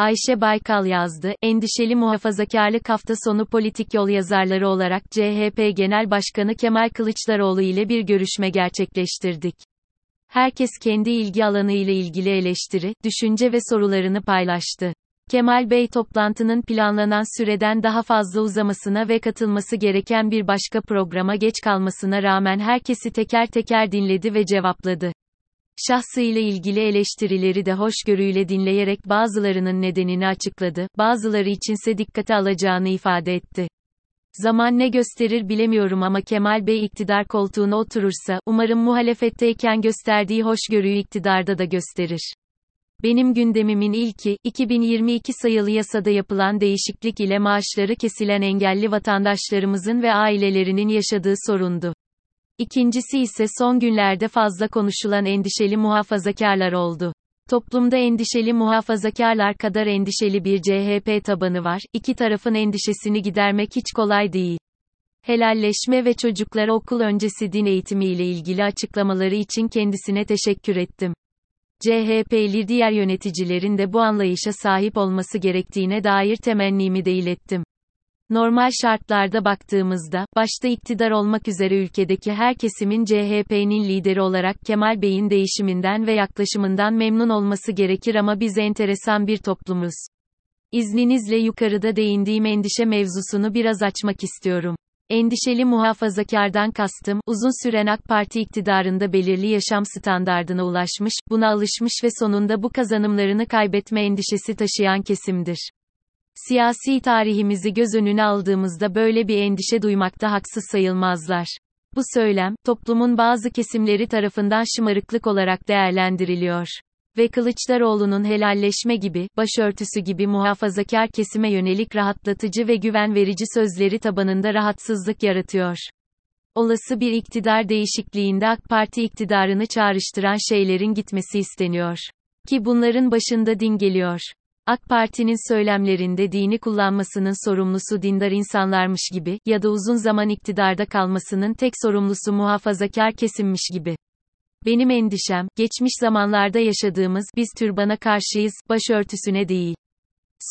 Ayşe Baykal yazdı, endişeli muhafazakarlık hafta sonu politik yol yazarları olarak CHP Genel Başkanı Kemal Kılıçdaroğlu ile bir görüşme gerçekleştirdik. Herkes kendi ilgi alanı ile ilgili eleştiri, düşünce ve sorularını paylaştı. Kemal Bey toplantının planlanan süreden daha fazla uzamasına ve katılması gereken bir başka programa geç kalmasına rağmen herkesi teker teker dinledi ve cevapladı. Şahsıyla ilgili eleştirileri de hoşgörüyle dinleyerek bazılarının nedenini açıkladı, bazıları içinse dikkate alacağını ifade etti. Zaman ne gösterir bilemiyorum ama Kemal Bey iktidar koltuğuna oturursa, umarım muhalefetteyken gösterdiği hoşgörüyü iktidarda da gösterir. Benim gündemimin ilki, 2022 sayılı yasada yapılan değişiklik ile maaşları kesilen engelli vatandaşlarımızın ve ailelerinin yaşadığı sorundu. İkincisi ise son günlerde fazla konuşulan endişeli muhafazakarlar oldu. Toplumda endişeli muhafazakarlar kadar endişeli bir CHP tabanı var, iki tarafın endişesini gidermek hiç kolay değil. Helalleşme ve çocuklara okul öncesi din eğitimi ile ilgili açıklamaları için kendisine teşekkür ettim. CHP'li diğer yöneticilerin de bu anlayışa sahip olması gerektiğine dair temennimi de ilettim. Normal şartlarda baktığımızda, başta iktidar olmak üzere ülkedeki her kesimin CHP'nin lideri olarak Kemal Bey'in değişiminden ve yaklaşımından memnun olması gerekir ama biz enteresan bir toplumuz. İzninizle yukarıda değindiğim endişe mevzusunu biraz açmak istiyorum. Endişeli muhafazakardan kastım, uzun süren AK Parti iktidarında belirli yaşam standardına ulaşmış, buna alışmış ve sonunda bu kazanımlarını kaybetme endişesi taşıyan kesimdir. Siyasi tarihimizi göz önüne aldığımızda böyle bir endişe duymakta haksız sayılmazlar. Bu söylem, toplumun bazı kesimleri tarafından şımarıklık olarak değerlendiriliyor. Ve Kılıçdaroğlu'nun helalleşme gibi, başörtüsü gibi muhafazakar kesime yönelik rahatlatıcı ve güven verici sözleri tabanında rahatsızlık yaratıyor. Olası bir iktidar değişikliğinde AK Parti iktidarını çağrıştıran şeylerin gitmesi isteniyor. Ki bunların başında din geliyor. AK Parti'nin söylemlerinde dini kullanmasının sorumlusu dindar insanlarmış gibi, ya da uzun zaman iktidarda kalmasının tek sorumlusu muhafazakar kesimmiş gibi. Benim endişem, geçmiş zamanlarda yaşadığımız, biz türbana karşıyız, başörtüsüne değil.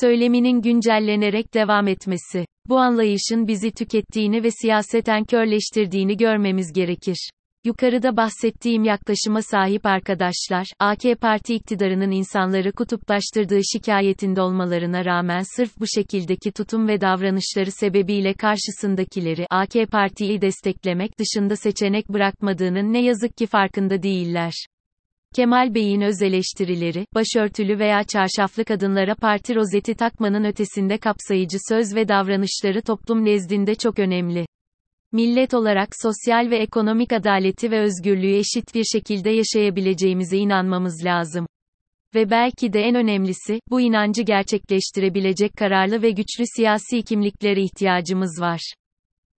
Söyleminin güncellenerek devam etmesi. Bu anlayışın bizi tükettiğini ve siyaseten körleştirdiğini görmemiz gerekir. Yukarıda bahsettiğim yaklaşıma sahip arkadaşlar, AK Parti iktidarının insanları kutuplaştırdığı şikayetinde olmalarına rağmen sırf bu şekildeki tutum ve davranışları sebebiyle karşısındakileri AK Parti'yi desteklemek dışında seçenek bırakmadığının ne yazık ki farkında değiller. Kemal Bey'in öz eleştirileri, başörtülü veya çarşaflı kadınlara parti rozeti takmanın ötesinde kapsayıcı söz ve davranışları toplum nezdinde çok önemli. Millet olarak sosyal ve ekonomik adaleti ve özgürlüğü eşit bir şekilde yaşayabileceğimize inanmamız lazım. Ve belki de en önemlisi, bu inancı gerçekleştirebilecek kararlı ve güçlü siyasi kimliklere ihtiyacımız var.